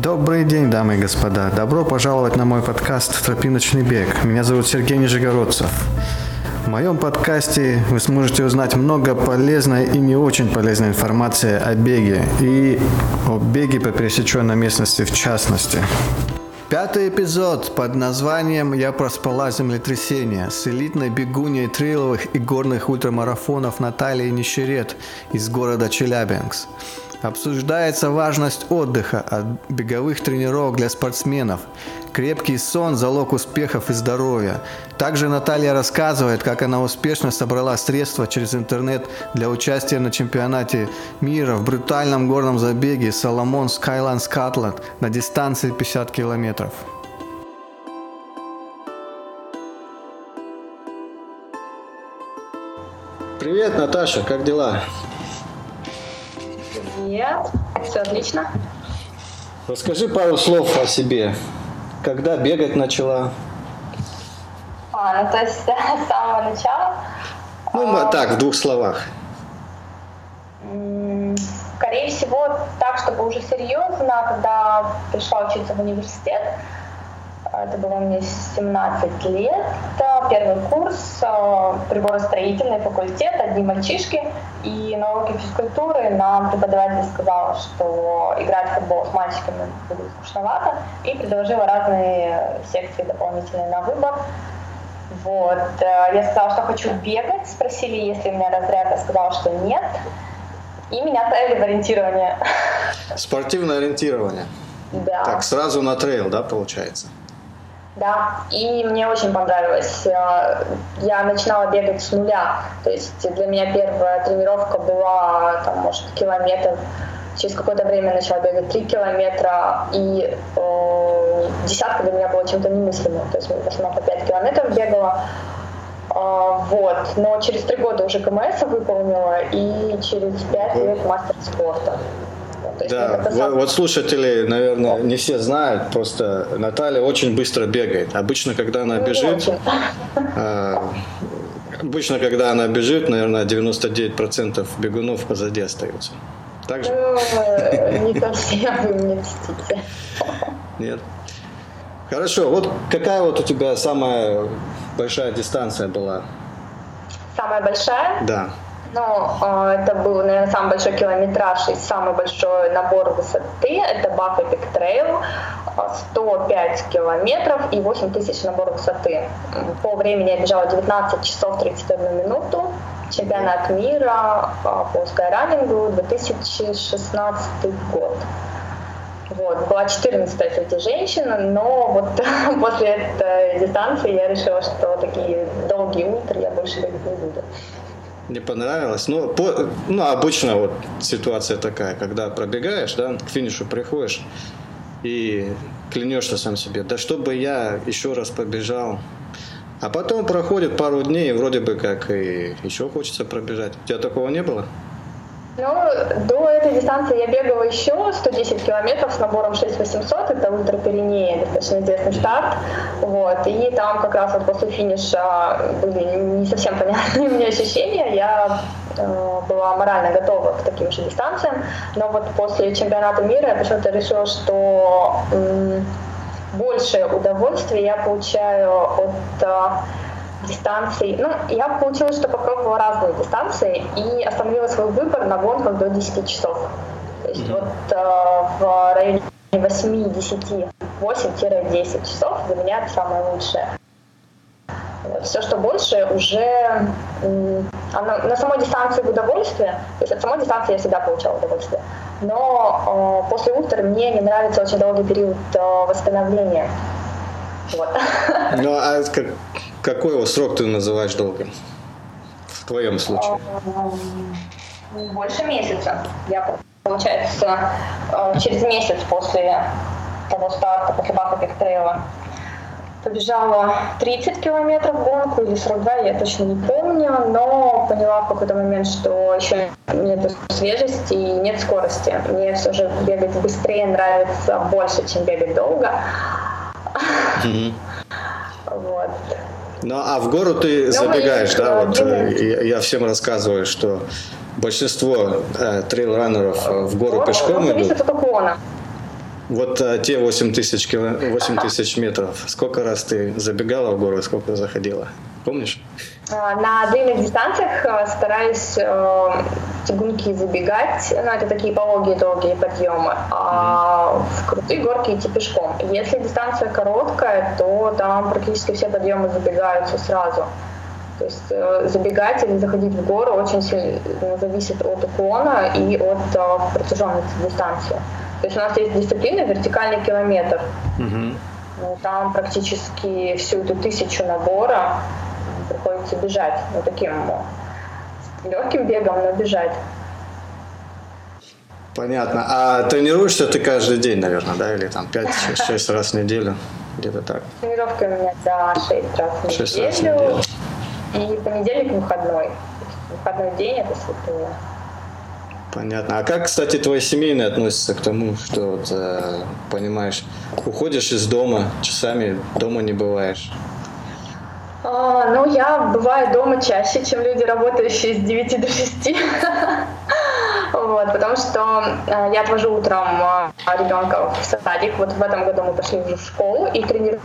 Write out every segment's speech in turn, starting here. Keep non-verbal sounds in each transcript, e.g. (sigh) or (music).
Добрый день, дамы и господа. Добро пожаловать на мой подкаст «Тропиночный бег». Меня зовут Сергей Нижегородцев. В моем подкасте вы сможете узнать много полезной и не очень полезной информации о беге и о беге по пересеченной местности в частности. Пятый эпизод под названием «Я проспала землетрясение» с элитной бегуней трейловых и горных ультрамарафонов Натальей Нищерет из города Челябинск. Обсуждается важность отдыха от беговых тренировок для спортсменов. Крепкий сон – залог успехов и здоровья. Также Наталья рассказывает, как она успешно собрала средства через интернет для участия на чемпионате мира в брутальном горном забеге Соломон Skyline Scotland на дистанции 50 километров. Привет, Наташа, как дела? Привет, все отлично. Расскажи пару слов о себе. Когда бегать начала? А, ну то есть (laughs) с самого начала? Ну, а, так, в двух словах. Скорее всего, так, чтобы уже серьезно, когда пришла учиться в университет, это было мне 17 лет, первый курс, а, приборостроительный факультет, одни мальчишки, и на уроке физкультуры нам преподаватель сказала, что играть в футбол с мальчиками будет скучновато, и предложила разные секции дополнительные на выбор. Вот. Э, я сказала, что хочу бегать, спросили, если у меня разряд, я сказала, что нет. И меня отправили в ориентирование. Спортивное ориентирование. Да. Так, сразу на трейл, да, получается? Да, и мне очень понравилось. Э, я начинала бегать с нуля. То есть для меня первая тренировка была, там, может, километр. Через какое-то время начала бегать 3 километра, и э, десятка для меня была чем-то немыслимым. То есть я основном по 5 километров бегала. Э, вот. Но через три года уже КМС выполнила, и через пять лет мастер спорта. Да, вот, вот слушатели, наверное, не все знают, просто Наталья очень быстро бегает. Обычно, когда она бежит, э, обычно, когда она бежит, наверное, 99% бегунов позади остаются. Так же? Ну, не (laughs) совсем, мстите. Нет. Хорошо, вот какая вот у тебя самая большая дистанция была? Самая большая? Да. Ну, а, это был, наверное, самый большой километраж и самый большой набор высоты. Это Buff Epic Trail, 105 километров и 8 тысяч набор высоты. По времени я бежала 19 часов 31 минуту. Чемпионат мира а, по скайранингу 2016 год. Вот, была 14 среди женщин, но вот (laughs) после этой дистанции я решила, что такие долгие ультра я больше бегать не буду. Не понравилось. Ну, по, ну, обычно вот ситуация такая, когда пробегаешь, да, к финишу приходишь и клянешься сам себе, да чтобы я еще раз побежал. А потом проходит пару дней, вроде бы как и еще хочется пробежать. У тебя такого не было? Ну, до этой дистанции я бегала еще 110 километров с набором 6800, это ультраперинея, достаточно известный старт, вот, и там как раз вот после финиша были не совсем понятные (laughs) мне ощущения, я э, была морально готова к таким же дистанциям, но вот после чемпионата мира я почему-то решила, что э, большее удовольствие я получаю от э, дистанций. Ну, я получилось, что попробовала разные дистанции и остановила свой выбор на гонках до 10 часов. То есть mm-hmm. вот э, в районе 8-10, 8-10 часов для меня это самое лучшее. Все, что больше, уже оно, на самой дистанции в удовольствие, то есть от самой дистанции я всегда получала удовольствие. Но э, после ультра мне не нравится очень долгий период э, восстановления. Вот. Ну а как, какой его срок ты называешь долгим? В твоем случае? Больше месяца. Я, получается, э, через месяц после того старта, после Баха Пиктрейла, побежала 30 километров гонку или 42, я точно не помню, но поняла в какой-то момент, что еще нет свежести и нет скорости. Мне все же бегать быстрее нравится больше, чем бегать долго. Mm-hmm. (laughs) Вот. Ну, а в гору ты ну, забегаешь, да? Вот э, я всем рассказываю, что большинство э, трейл-раннеров э, в гору пешком идут. Вот а, те 8 тысяч, кило... 8 тысяч метров, сколько раз ты забегала в горы, сколько заходила? Помнишь? А, на длинных дистанциях а, стараюсь э, тягунки забегать, ну это такие пологие долгие подъемы, а в крутые горки идти пешком. Если дистанция короткая, то там практически все подъемы забегаются сразу. То есть э, забегать или заходить в гору очень сильно зависит от уклона и от э, протяженности дистанции. То есть у нас есть дисциплина вертикальный километр. Угу. Там практически всю эту тысячу набора приходится бежать. Ну, таким легким бегом, но бежать. Понятно. А тренируешься ты каждый день, наверное, да? Или там 5-6 раз в неделю? Где-то так. Тренировка у меня, да, 6 раз в 6 неделю. Раз в неделю. И понедельник выходной. Выходной день это святое. Понятно. А как, кстати, твои семейные относятся к тому, что вот, э, понимаешь, уходишь из дома, часами дома не бываешь? А, ну, я бываю дома чаще, чем люди, работающие с 9 до 6. (laughs) Вот, потому что э, я отвожу утром э, ребенка в садик. Вот в этом году мы пошли уже в школу и тренируем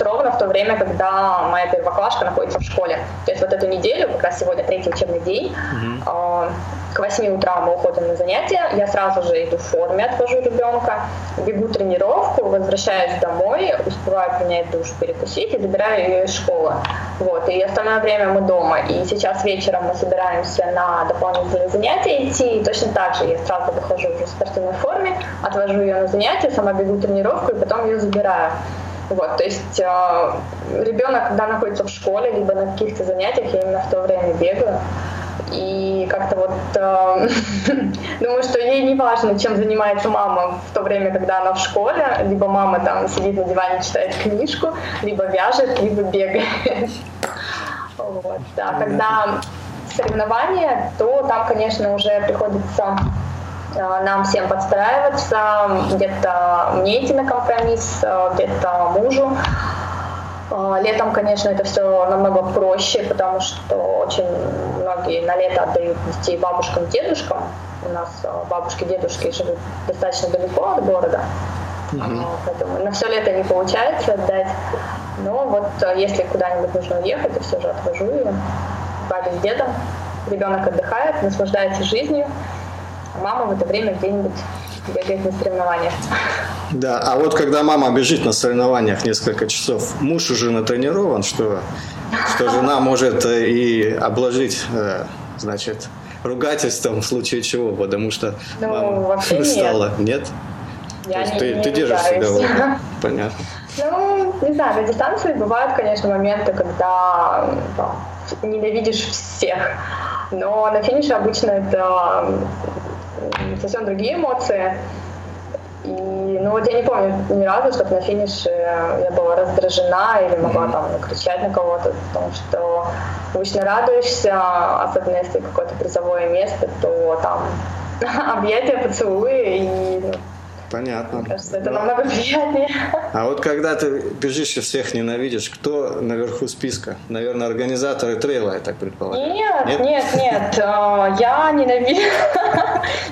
ровно в то время, когда моя первоклашка находится в школе. То есть вот эту неделю, как раз сегодня третий учебный день, mm-hmm. К 8 утра мы уходим на занятия, я сразу же иду в форме, отвожу ребенка, бегу тренировку, возвращаюсь домой, успеваю принять душ, перекусить и забираю ее из школы. Вот, и остальное время мы дома. И сейчас вечером мы собираемся на дополнительные занятия идти, и точно так же я сразу выхожу уже в спортивной форме, отвожу ее на занятия, сама бегу тренировку и потом ее забираю. Вот, то есть э, ребенок, когда находится в школе, либо на каких-то занятиях, я именно в то время бегаю. И как-то вот э, (laughs) думаю, что ей не важно, чем занимается мама в то время, когда она в школе. Либо мама там сидит на диване, читает книжку, либо вяжет, либо бегает. Вот, да, когда соревнования, то там, конечно, уже приходится Э, нам всем подстраиваться, где-то мне идти на компромисс, э, где-то мужу. Э, летом, конечно, это все намного проще, потому что очень многие на лето отдают детей бабушкам, дедушкам. У нас бабушки, дедушки живут достаточно далеко от города, угу. поэтому на все лето не получается отдать. Но вот если куда-нибудь нужно уехать, то все же отвожу ее. Бабе с дедом. Ребенок отдыхает, наслаждается жизнью мама в это время где-нибудь бегает на соревнованиях. Да, а вот когда мама бежит на соревнованиях несколько часов, муж уже натренирован, что, что жена может э, и обложить, э, значит, ругательством в случае чего, потому что ну, мама устала. Нет? нет? Я То есть не, ты, не ты держишь себя (laughs) Понятно. Ну, не знаю, на дистанции бывают, конечно, моменты, когда там, ненавидишь всех. Но на финише обычно это совсем другие эмоции. И, ну вот я не помню ни разу, чтобы на финише я была раздражена или могла там кричать на кого-то, потому что обычно радуешься, особенно если какое-то призовое место, то там (laughs) объятия, поцелуи и ну, Понятно. Мне кажется, это да. намного приятнее. А вот когда ты бежишь и всех ненавидишь, кто наверху списка? Наверное, организаторы трейла, я так предполагаю. Нет, нет, нет, нет. (laughs) А, я ненавижу. (laughs)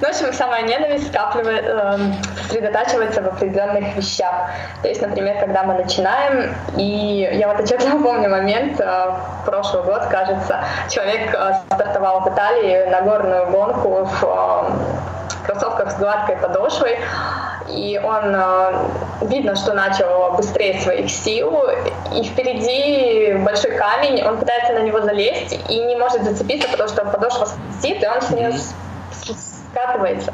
Ну, в общем, самая ненависть эм, сосредотачивается в определенных вещах. То есть, например, когда мы начинаем, и я вот отчетливо (laughs) помню момент, э, прошлый год, кажется, человек э, стартовал в Италии на горную гонку в эм, кроссовках с гладкой подошвой, и он, э, видно, что начал быстрее своих сил, и впереди большой камень, он пытается на него залезть и не может зацепиться, потому что подошва скользит, и он с нее скатывается.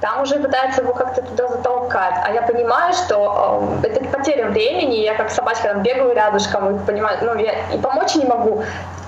Там уже пытается его как-то туда затолкать. А я понимаю, что э, это потеря времени, я как собачка там бегаю рядышком и понимаю, ну, я и помочь не могу,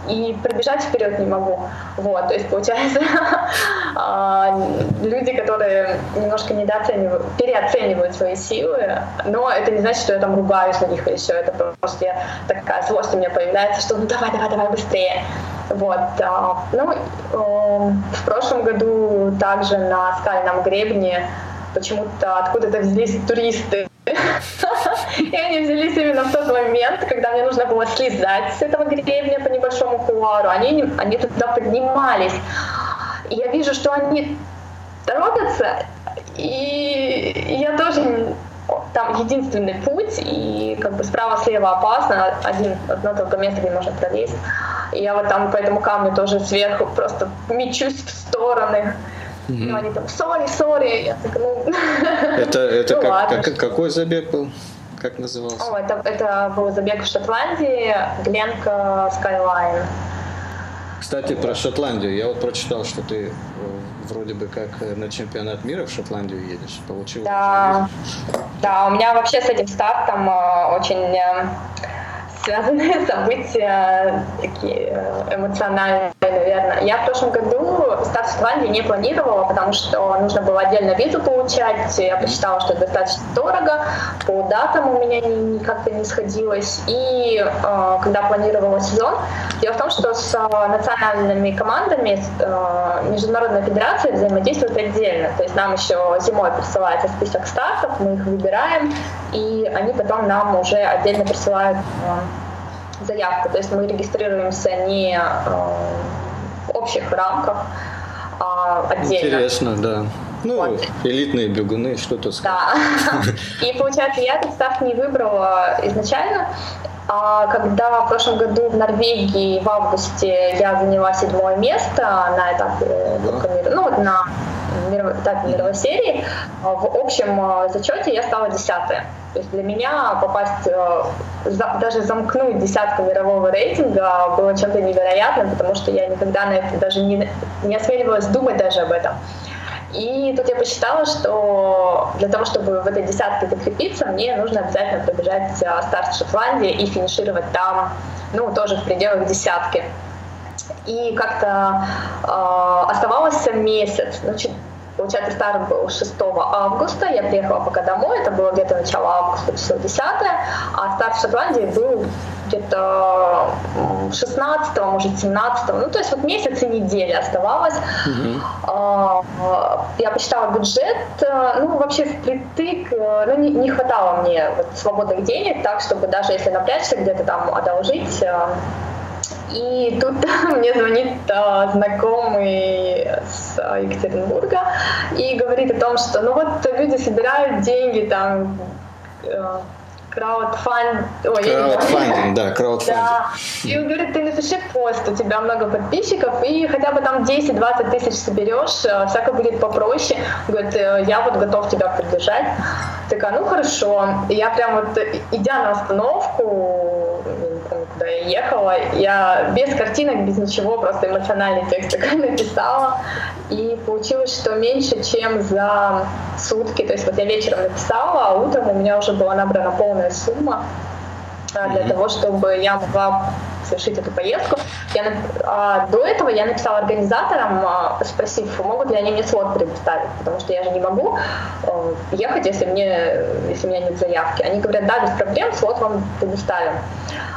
и пробежать вперед не могу. Вот, то есть получается (laughs) а, люди, которые немножко недооценивают, переоценивают свои силы, но это не значит, что я там ругаюсь на них или все, это просто я, такая злость у меня появляется, что ну давай, давай, давай быстрее. Вот. А, ну, в прошлом году также на скальном гребне почему-то откуда-то взялись туристы и они взялись именно в тот момент, когда мне нужно было слезать с этого гребня по небольшому кулуару. Они, они туда поднимались. И я вижу, что они торопятся, и я тоже там единственный путь, и как бы справа-слева опасно, один, одно только место, где можно пролезть. И я вот там по этому камню тоже сверху просто мечусь в стороны. Mm-hmm. Ну, они там, сори, сори. Я так, ну... Это, это (laughs) ну, как, как, какой забег был? Как назывался? О, это, это был забег в Шотландии, Гленка Skyline. Кстати, про Шотландию. Я вот прочитал, что ты э, вроде бы как э, на чемпионат мира в Шотландию едешь. Получилось? Да, да, у меня вообще с этим стартом э, очень связанные (laughs) события, такие эмоциональные, наверное. Я в прошлом году старт в Шотландии не планировала, потому что нужно было отдельно визу получать. Я посчитала, что это достаточно дорого. По датам у меня как-то не сходилось. И э, когда планировала сезон, дело в том, что с э, национальными командами э, Международная федерация взаимодействует отдельно. То есть нам еще зимой присылается список стартов, мы их выбираем, и они потом нам уже отдельно присылают э, заявку. То есть мы регистрируемся не э, общих рамках, а отдельно. Интересно, да. Ну, вот. элитные бегуны, что-то сказать. Да. (laughs) И получается, я этот старт не выбрала изначально. А когда в прошлом году в Норвегии в августе я заняла седьмое место на этапе да. ну вот на этапе мировой серии, а в общем а, зачете я стала десятая. То есть для меня попасть, э, даже замкнуть десятку мирового рейтинга было чем-то невероятным, потому что я никогда на это даже не, не осмеливалась думать даже об этом. И тут я посчитала, что для того, чтобы в этой десятке закрепиться, мне нужно обязательно пробежать э, старт Шотландии и финишировать там, ну, тоже в пределах десятки. И как-то э, оставалось месяц, значит, Получается, был 6 августа, я приехала пока домой, это было где-то начало августа, число 10 а старт в Шотландии был где-то 16 может, 17 ну, то есть вот месяц и неделя оставалось. Mm-hmm. Я посчитала бюджет, ну, вообще впритык, ну, не, не хватало мне вот свободных денег, так, чтобы даже если напрячься где-то там одолжить, и тут (laughs) мне звонит а, знакомый с а, Екатеринбурга и говорит о том, что ну вот люди собирают деньги там э, краудфанд... Ой, краудфандинг, да, краудфандинг. Да. И он говорит, ты напиши пост, у тебя много подписчиков, и хотя бы там 10-20 тысяч соберешь, э, всяко будет попроще. Говорит, «Э, я вот готов тебя поддержать. Такая, ну хорошо. И я прям вот, идя на остановку, куда я ехала, я без картинок, без ничего, просто эмоциональный текст (laughs) такой написала. И получилось, что меньше, чем за сутки. То есть вот я вечером написала, а утром у меня уже была набрана полная сумма а, для mm-hmm. того, чтобы я могла совершить эту поездку. Я, а, до этого я написала организаторам, а, спросив, могут ли они мне слот предоставить, потому что я же не могу а, ехать, если, мне, если у меня нет заявки. Они говорят, да, без проблем, слот вам предоставим.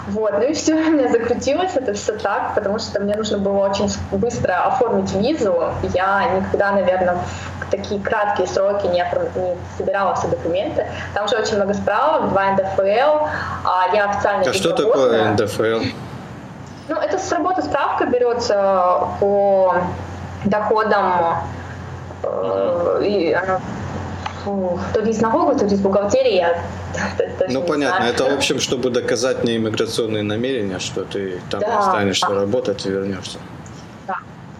Вот, ну и все, у меня закрутилось это все так, потому что мне нужно было очень быстро оформить визу. Я никогда, наверное, в такие краткие сроки не, не собирала все документы. Там же очень много справок, два НДФЛ, а я официально... А что такое НДФЛ? Ну, это с работы справка берется по доходам, э, и она то ли из налога, то ли из бухгалтерии, я (laughs) Ну, понятно. Это, в общем, чтобы доказать неиммиграционные намерения, что ты там да, останешься да. работать и вернешься.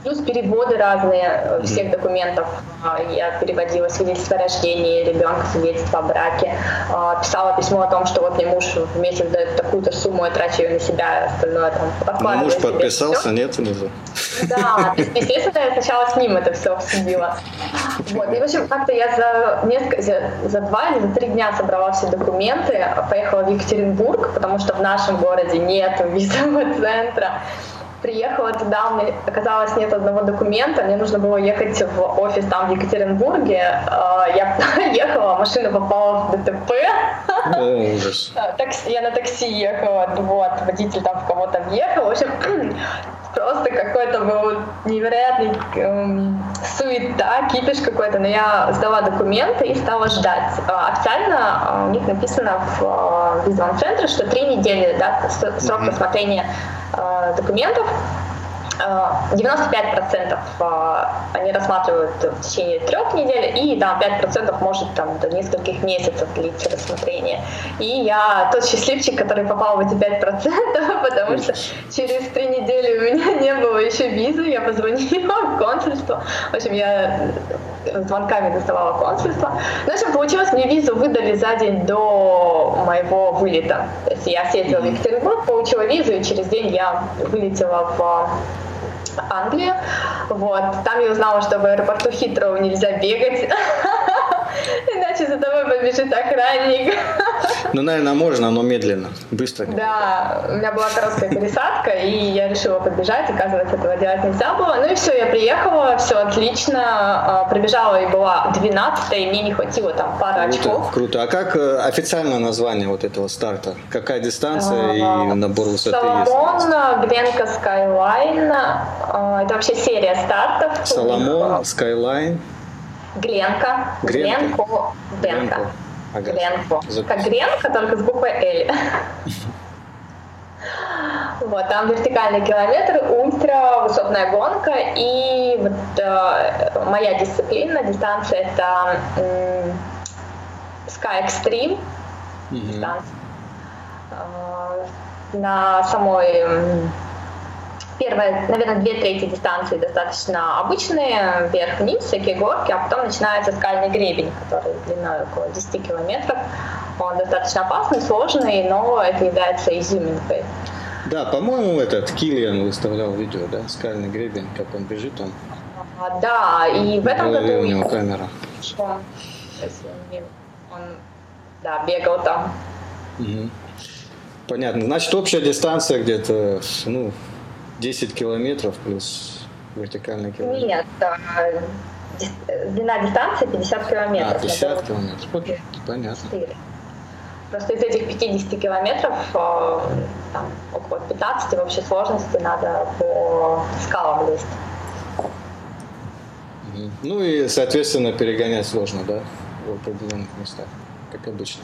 Плюс переводы разные mm-hmm. всех документов. А, я переводила свидетельство о рождении ребенка, свидетельство о браке. А, писала письмо о том, что вот мне муж в месяц дает такую-то сумму, я трачу ее на себя, остальное там откладываю. Муж подписался, нет, внизу? Да, естественно, я сначала с ним это все обсудила. Вот, и, в общем, как-то я за, несколько, за, за два или за три дня собрала все документы, поехала в Екатеринбург, потому что в нашем городе нет визового центра приехала туда, мне оказалось нет одного документа, мне нужно было ехать в офис там в Екатеринбурге. А, я (laughs) ехала, машина попала в ДТП. О, (laughs) ужас. Такси, я на такси ехала, вот, водитель там в кого-то въехал. В общем, (clears throat) просто какой-то был невероятный эм, суета, кипиш какой-то, но я сдала документы и стала ждать. Э, официально э, у них написано в э, визовом центре, что три недели, да, срок рассмотрения э, документов, 95% а, они рассматривают в течение трех недель, и там 5% может там до нескольких месяцев длиться рассмотрение. И я тот счастливчик, который попал в эти 5%, (laughs) потому что через три недели у меня не было еще визы, я позвонила в консульство. В общем, я звонками доставала консульство. Ну, в общем, получилось, мне визу выдали за день до моего вылета. То есть я съездила в Екатеринбург, получила визу, и через день я вылетела в Англию. Вот. Там я узнала, что в аэропорту Хитроу нельзя бегать. (laughs) Иначе за тобой побежит охранник. (laughs) Ну, наверное, можно, но медленно, быстро. Да, у меня была короткая пересадка, и я решила побежать, оказывается, этого делать нельзя было. Ну и все, я приехала, все отлично, а, пробежала и была 12 и мне не хватило там пары круто, очков. Круто. А как э, официальное название вот этого старта? Какая дистанция и набор высоты Соломон, есть? Гленка Скайлайн, а, это вообще серия стартов. Salomon, Skyline. Гленка. Гренка. Гленко. Гленка. Ага. Гленко. Запись. Как Гренка, только с буквой Л. Вот, там вертикальный километр, ультра, высотная гонка. И вот э, моя дисциплина, дистанция это м, Sky Extreme Мгм. дистанция. Э, На самой м, первая, наверное, две трети дистанции достаточно обычные, вверх-вниз, всякие горки, а потом начинается скальный гребень, который длиной около 10 километров. Он достаточно опасный, сложный, но это является изюминкой. Да, по-моему, этот Киллиан выставлял видео, да, скальный гребень, как он бежит там. А, Да, и в этом году у него камера. он, да, бегал там. Мгм. Понятно. Значит, общая дистанция где-то, ну, 10 километров плюс вертикальный километр. Нет, дис- длина дистанции 50 километров. А, 50 Надо километров. Вот, Понятно. 4. Просто из этих 50 километров э, там, около 15 в общей сложности надо по скалам лезть. Ну и, соответственно, перегонять сложно, да, в определенных местах, как обычно,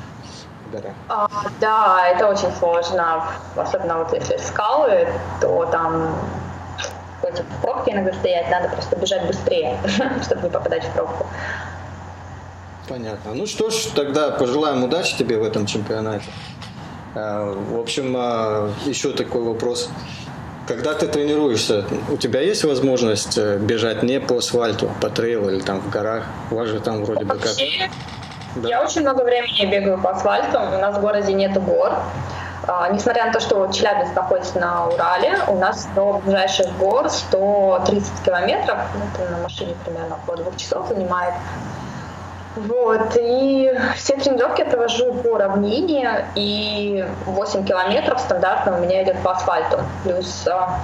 горах. А, да, это очень сложно, особенно вот если скалы, то там против пробки иногда стоять, надо просто бежать быстрее, (laughs) чтобы не попадать в пробку. Понятно. Ну что ж, тогда пожелаем удачи тебе в этом чемпионате. А, В общем, а, еще такой вопрос. Когда ты тренируешься, у тебя есть возможность э, бежать не по асфальту, по трейлу или там в горах? У вас же там вроде бы как... Да. я очень много времени бегаю по асфальту, у нас в городе нету гор. А, несмотря на то, что Челябинск находится на Урале, у нас до ближайших гор 130 километров, ну, это на машине примерно около двух часов занимает. Вот, и все тренировки я провожу по равнине, и 8 километров стандартно у меня идет по асфальту. Плюс а,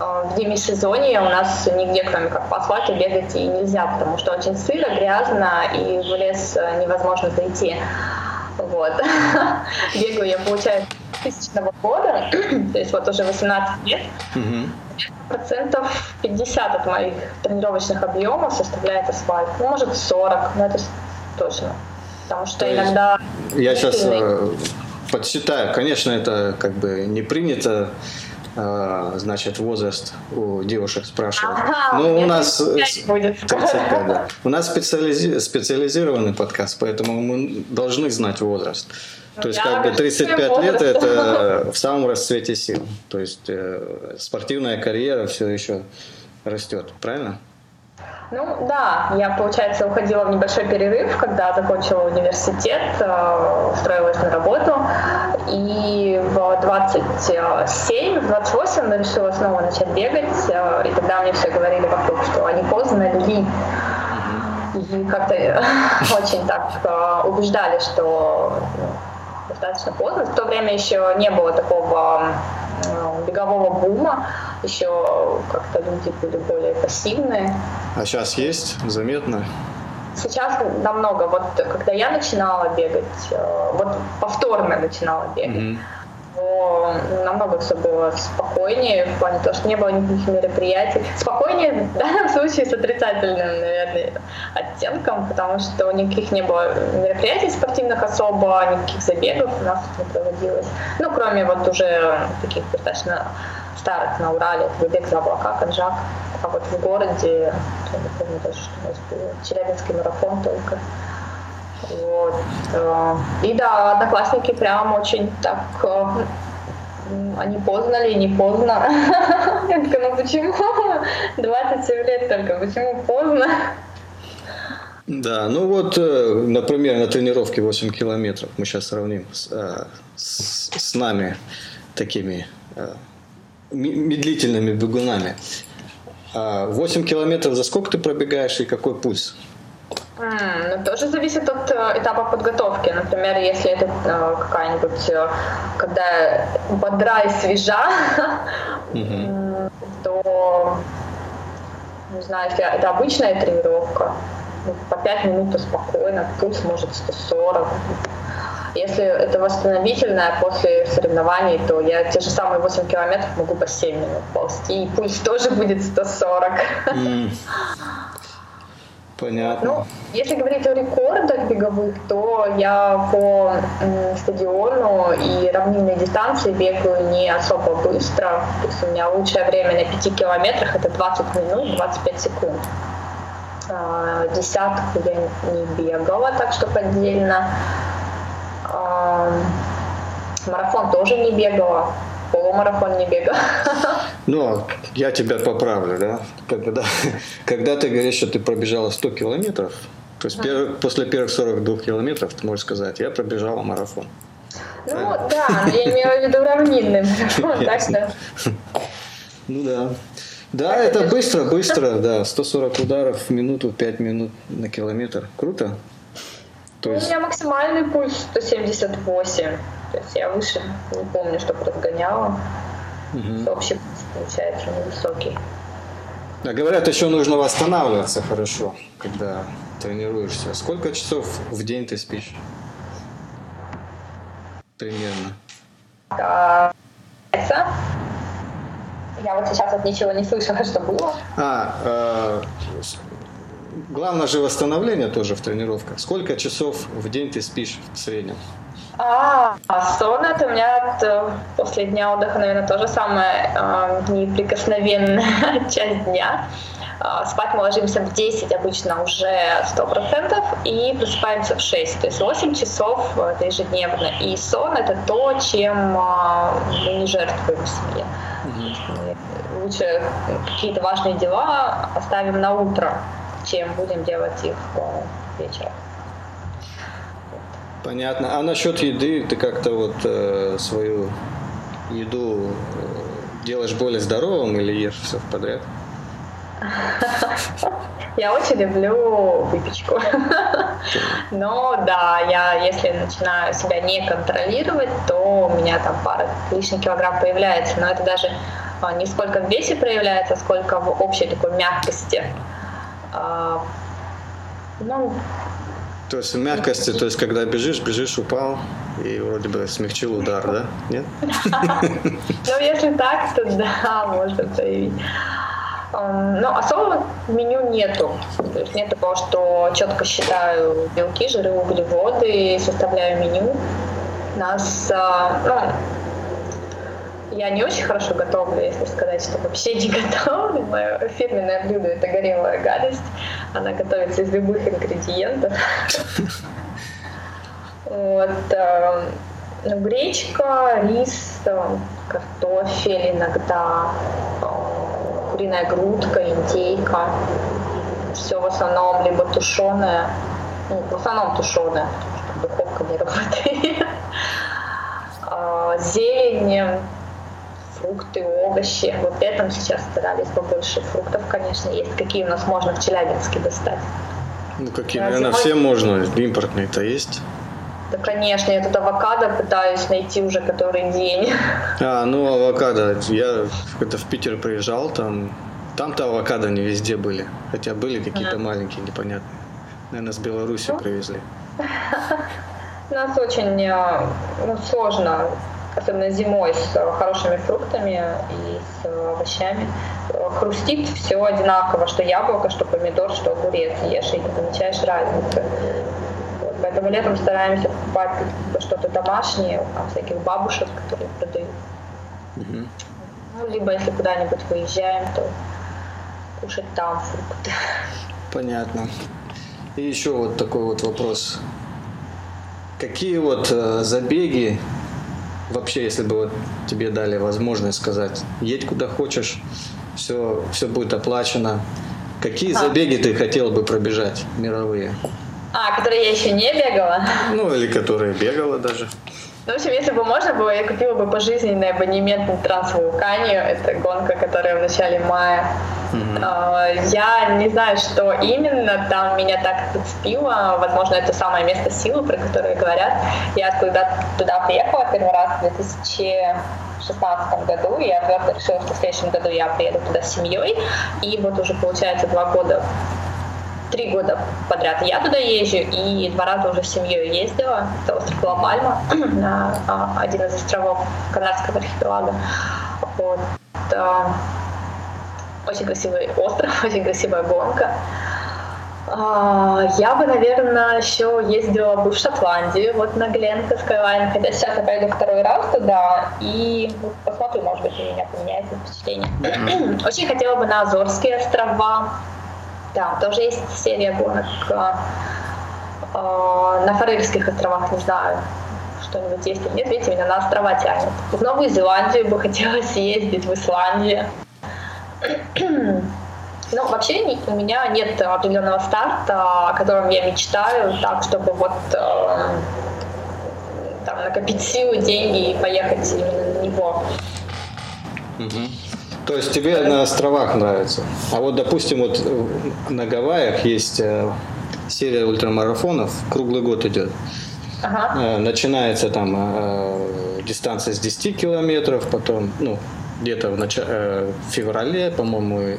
в демисезонье у нас нигде, кроме как по асфальту, бегать и нельзя, потому что очень сыро, грязно, и в лес э, невозможно зайти. Вот. (laughs) Бегаю я, получается, с 2000 года, (clears throat) то есть вот уже 18 лет. Процентов 50 от моих тренировочных объемов составляет асфальт. Ну, может, 40, но это точно. Потому что То иногда... Я сейчас сильный- подсчитаю. Конечно, это как бы не принято, э, значит, возраст у девушек спрашивать. Ага, Но у нас... 35 будет. 35, да. У нас специализи- специализированный подкаст, поэтому мы должны знать возраст. То есть, Я как бы горжусь 35 своим лет это (laughs) в самом расцвете сил. То есть э, спортивная карьера все еще растет, правильно? Ну да, я, получается, уходила в небольшой перерыв, когда закончила университет, э, устроилась на работу, и в 27, в 28 решила снова начать бегать, э, и тогда мне все говорили вокруг, что они поздно ли. И как-то (laughs) очень так э, убеждали, что ну, достаточно поздно. В то время еще не было такого э, бегового бума, еще как-то люди были более пассивные. А сейчас есть, заметно. Сейчас намного, вот когда я начинала бегать, э, вот повторно начинала бегать, Мгм. То намного все было спокойнее, в плане того, что не было никаких мероприятий. Спокойнее (laughs) в данном случае с отрицательным, наверное, оттенком, потому что никаких не было мероприятий спортивных особо, никаких забегов у нас не проводилось. Ну, кроме вот уже таких достаточно старых на Урале, Выбег за облака, Конжак. А вот в городе, я не помню даже, что у нас было, Челябинский марафон только. Вот. э, И да, одноклассники прям очень так э, они поздно ли, не поздно. (laughs) Я такая, ну почему? (laughs) 27 лет только, почему поздно? Да, ну вот, э, например, на тренировке 8 километров, мы сейчас сравним с, с- с нами, такими ме- медлительными бегунами. А 8 километров за сколько ты пробегаешь и какой пульс? Ну, тоже зависит от э, этапа подготовки. Например, если это э, какая-нибудь, э, когда бодра и свежа, (laughs) то, не знаю, если это обычная тренировка, ну, по 5 минут спокойно, пульс может 140. Если это восстановительная после соревнований, то я те же самые 8 километров могу по 7 минут ползти, и пульс тоже будет 140. М. (laughs) Понятно. Ну, если говорить о рекордах беговых, то я по стадиону и равнинной дистанции бегаю не особо быстро. То есть у меня лучшее время на 5 километрах это 20 минут 25 секунд. А, Десятку я не бегала, так что отдельно. А, Марафон тоже не бегала. Полумарафон не бегала. (laughs) Ну, я тебя поправлю, да? Когда, когда ты говоришь, что ты пробежала 100 километров, то есть пер- после первых 42 километров ты можешь сказать, я пробежала марафон. Ну да, но я имела в виду равнинный марафон, (laughs) так что Ну да. Да, это быстро, быстро, (laughs) да. 140 ударов в минуту, 5 минут на километр. Круто. То У есть, меня максимальный пульс 178. То есть я выше не помню, чтобы разгоняла. Общий пульс получается невысокий. а говорят, еще нужно восстанавливаться хорошо, когда тренируешься. Сколько часов в день ты спишь? Примерно. А, это- Я вот сейчас вот ничего не слышала, (laughs) что было. А, э, главное же восстановление тоже в тренировках. Сколько часов в день ты спишь в среднем? А, а сон это у меня э, после дня отдыха, наверное, тоже самая э, неприкосновенная (laughs) часть дня. А, Спать мы ложимся в 10 обычно уже 100% и просыпаемся в 6. То есть 8 часов э, это ежедневно. И сон это то, чем а, мы не жертвуем. Мы Лучше какие-то важные дела оставим на утро, чем будем делать их э, вечером. Понятно. А насчет еды ты как-то вот э, свою еду э, делаешь более здоровым или ешь все подряд? Я очень люблю выпечку. Но да, я если начинаю себя не контролировать, то у меня там пара лишних килограмм появляется. Но это даже а, не сколько в весе проявляется, сколько в общей такой мягкости. А, Ну, То есть мягкости, то есть когда бежишь, бежишь, упал и вроде бы смягчил удар, да? Нет? (laughs) Ну, если так, то да, можно проявить. Эм, Но особого меню нету. То есть нет такого, что четко считаю белки, жиры, углеводы, составляю меню. Нас, а, ну, я не очень хорошо готовлю, если сказать, что вообще не (laughs) готовлю. Мое фирменное блюдо – это горелая гадость. Она готовится из любых ингредиентов. (laughs) Вот. ну, гречка, рис, картофель иногда, э, куриная грудка, индейка. Все в основном либо тушеное, ну, в основном тушеное, потому что духовка не работает. (laughs) А, Зелень, фрукты, овощи. Вот летом сейчас старались побольше фруктов, конечно, есть. Какие у нас можно в Челябинске достать? Ну какие, наверное, зимой- все можно. Импортные-то есть. Да, конечно, я тут авокадо пытаюсь найти уже который день. А, ну авокадо. Я когда в Питер приезжал, там там-то авокадо не везде были. Хотя были какие-то маленькие, непонятные. Наверное, с Беларуси привезли. У (laughs) нас очень э, ну, сложно, особенно зимой, с э, хорошими фруктами и с э, овощами. Э, Хрустит все одинаково, что яблоко, что помидор, что огурец. Ешь и не замечаешь разницы. Вот, Поэтому летом стараемся покупать что-то домашнее, там, всяких бабушек, которые продают. Ну, либо если куда-нибудь выезжаем, то кушать там фрукты. Понятно. И еще вот такой вот вопрос. Какие вот забеги, вообще, если бы вот тебе дали возможность сказать, едь куда хочешь, все, все будет оплачено. Какие А. забеги ты хотел бы пробежать, мировые? А, которые я еще не бегала. Ну, или которые бегала даже. Ну, в общем, если бы можно было, я купила бы пожизненный абонемент на Трансвулканию. Это гонка, которая в начале мая. А, Я не знаю, что именно там меня так зацепило. Возможно, это самое место силы, про которое говорят. Я туда, туда приехала первый раз в 2016 году. Я твердо решила, что в следующем году я приеду туда с семьей. И вот уже, получается, два года три года подряд я туда езжу, и два раза уже с семьей ездила. Это остров Ла-Пальма, (clears throat) а, один из островов Канарского архипелага. Вот. А, Очень красивый остров, (laughs) очень красивая гонка. А, Я бы, наверное, еще ездила бы в Шотландию, вот на Glencoe Skyline, хотя сейчас я пойду второй раз туда, и ну, посмотрю, может быть, у меня поменяется впечатление. (clears throat) Очень хотела бы на Азорские острова, да, тоже есть серия гонок а, на Фарерских островах, не знаю, что-нибудь есть или нет. Видите, меня на острова тянет. В Новую Зеландию бы (laughs) хотелось ездить, в Исландию. (clears throat) Ну, вообще у меня нет определенного старта, о котором я мечтаю, так, чтобы вот э, там, накопить силы, деньги и поехать именно на него. То есть тебе на островах нравится. А вот, допустим, вот э, на Гавайях есть э, серия ультрамарафонов, круглый год идет. Ага. Э, Начинается там дистанция с 10 километров, потом, ну, где-то в, э, в феврале, по-моему,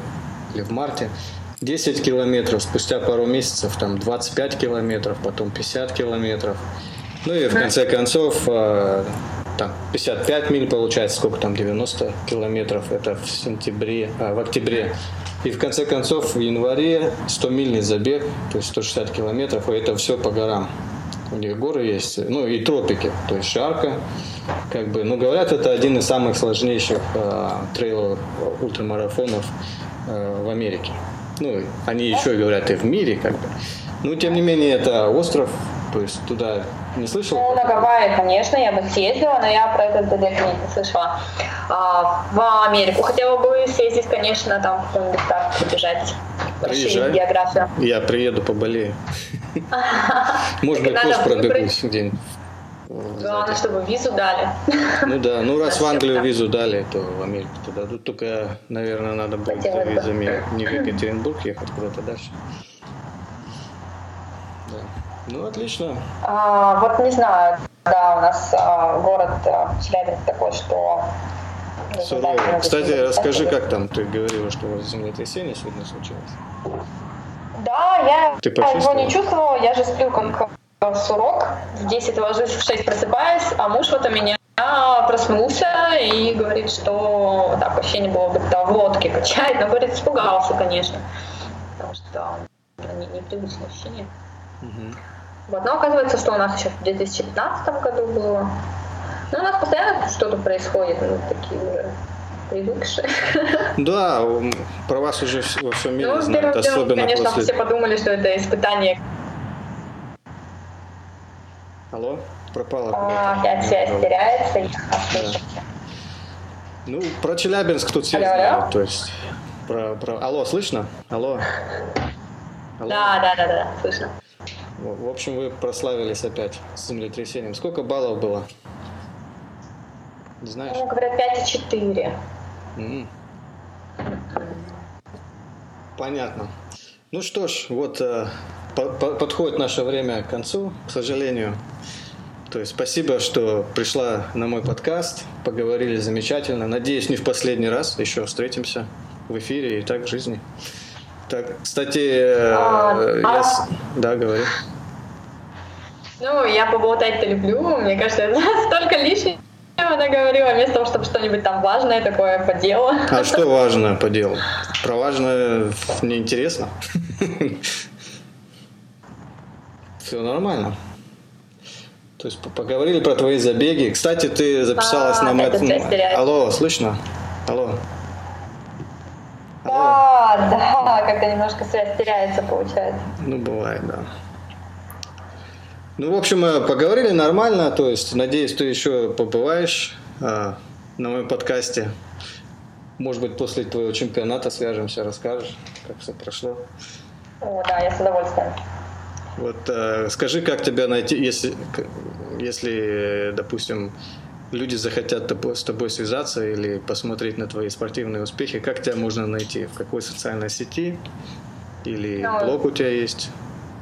или в марте, 10 километров, спустя пару месяцев там 25 километров, потом 50 километров. Ну и в конце концов там 55 миль получается, сколько там, 90 километров, это в сентябре, а, в октябре. И в конце концов в январе 100 мильный забег, то есть 160 километров, и это все по горам. У них горы есть, ну и тропики, то есть жарко, как бы, ну говорят, это один из самых сложнейших э, трейловых ультрамарафонов э, в Америке. Ну, они еще говорят и в мире, как бы. Ну, тем не менее, это остров, то есть туда не слышал? Ну, на Гавайи, конечно, я бы съездила, но я про этот забег не слышала. А, в Америку хотела бы съездить, конечно, там какой-нибудь старт побежать. Приезжай. географию. Я приеду, поболею. (laughs) Может быть, Так курс пробегусь где-нибудь. Главное, чтобы визу дали. Ну да, ну раз в Англию визу дали, то в Америку туда дадут. Только, наверное, надо будет визами не в Екатеринбург ехать, куда-то дальше. Ну, отлично. А, вот не знаю, да, у нас а, город а, Челябинск такой, что... Суровый. Кстати, расскажи, как там ты говорила, что у вас землетрясение сегодня случилось. Да, я Ты его почувствовала? не чувствовала, я же сплю как э, сурок. В 10 ложусь, в 6 просыпаюсь, а муж вот у меня проснулся и говорит, что так ощущение было, будто в лодке качает, но говорит, испугался, конечно, потому что ну, не, непривычное ощущение. Вот, но оказывается, что у нас еще в 2015 году было. Ну, у нас постоянно что-то происходит, мы такие уже привыкшие. (laughs) Да, про вас уже во всем мире Ну, знают, первым особенно конечно, после... все подумали, что это испытание Алло? Пропала А. Опять связь Ну, теряется. я слышу. Ну, про Челябинск тут все Алло, знают, алло. то есть... Про, про... Алло, слышно? Алло? (laughs) Алло? Да, да, да, да, слышно. В общем, вы прославились опять с землетрясением. Сколько баллов было? Не знаешь? Ну, говорят, 5,4. М. Понятно. Ну что ж, вот э, по- по- подходит наше время к концу, к сожалению. То есть спасибо, что пришла на мой подкаст, поговорили замечательно. Надеюсь, не в последний раз еще встретимся в эфире и так в жизни. Так, кстати, э, А, я а- да, говорю. Ну, я поболтать-то люблю. Мне кажется, я (laughs) столько лишнего наговорила, вместо того, чтобы что-нибудь там важное такое по делу. А что важно по делу? Про важное неинтересно. (laughs) Все нормально. То есть по- поговорили про твои забеги. Кстати, ты записалась А, на это мэтт-. Алло, слышно? Алло. Да, да, когда немножко связь теряется, получается. Ну, бывает, да. Ну, в общем, мы поговорили нормально, то есть, надеюсь, ты еще побываешь а, на моем подкасте. Может быть, после твоего чемпионата свяжемся, расскажешь, как все прошло. О, да, я с удовольствием. Вот э, скажи, как тебя найти, если, если, допустим, люди захотят с тобой связаться или посмотреть на твои спортивные успехи, как тебя можно найти? В какой социальной сети? Или ну, блог у тебя есть?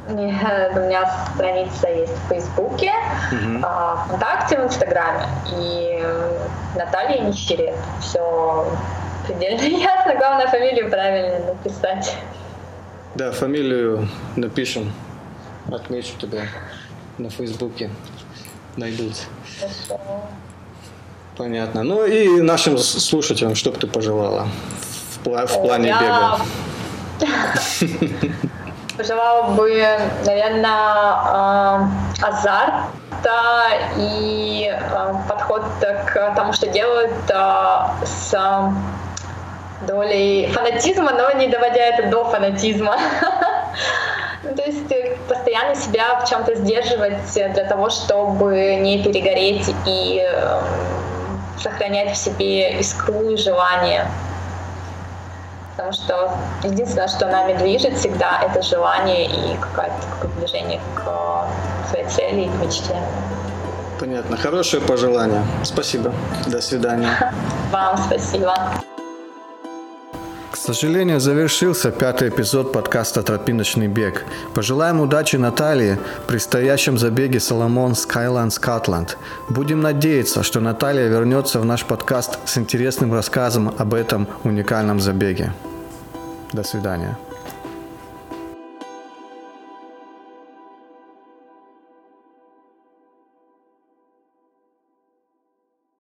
Нет, у меня страница есть в Фейсбуке, угу. ВКонтакте, в Инстаграме и Наталья Нищерет. Все предельно (laughs) ясно. Главное, фамилию правильно написать. Да, фамилию напишем. Отмечу тебя на Фейсбуке. Найдут. Хорошо. Понятно. Ну и нашим слушателям, что бы ты пожелала в, пла- в плане Я... бега? (laughs) Пожелала бы, наверное, азарта и подход к тому, что делают с долей фанатизма, но не доводя это до фанатизма. (laughs) Ну, то есть э, постоянно себя в чем-то сдерживать для того, чтобы не перегореть и сохранять в себе искру и желание. Потому что единственное, что нами движет всегда, это желание и какое-то движение к своей цели и к мечте. Понятно. Хорошее пожелание. Спасибо. До свидания. (laughs) Вам спасибо. Сожалению, завершился пятый эпизод подкаста «Тропиночный бег». Пожелаем удачи Наталье в предстоящем забеге Соломон Skyline Scotland. Будем надеяться, что Наталья вернется в наш подкаст с интересным рассказом об этом уникальном забеге. До свидания.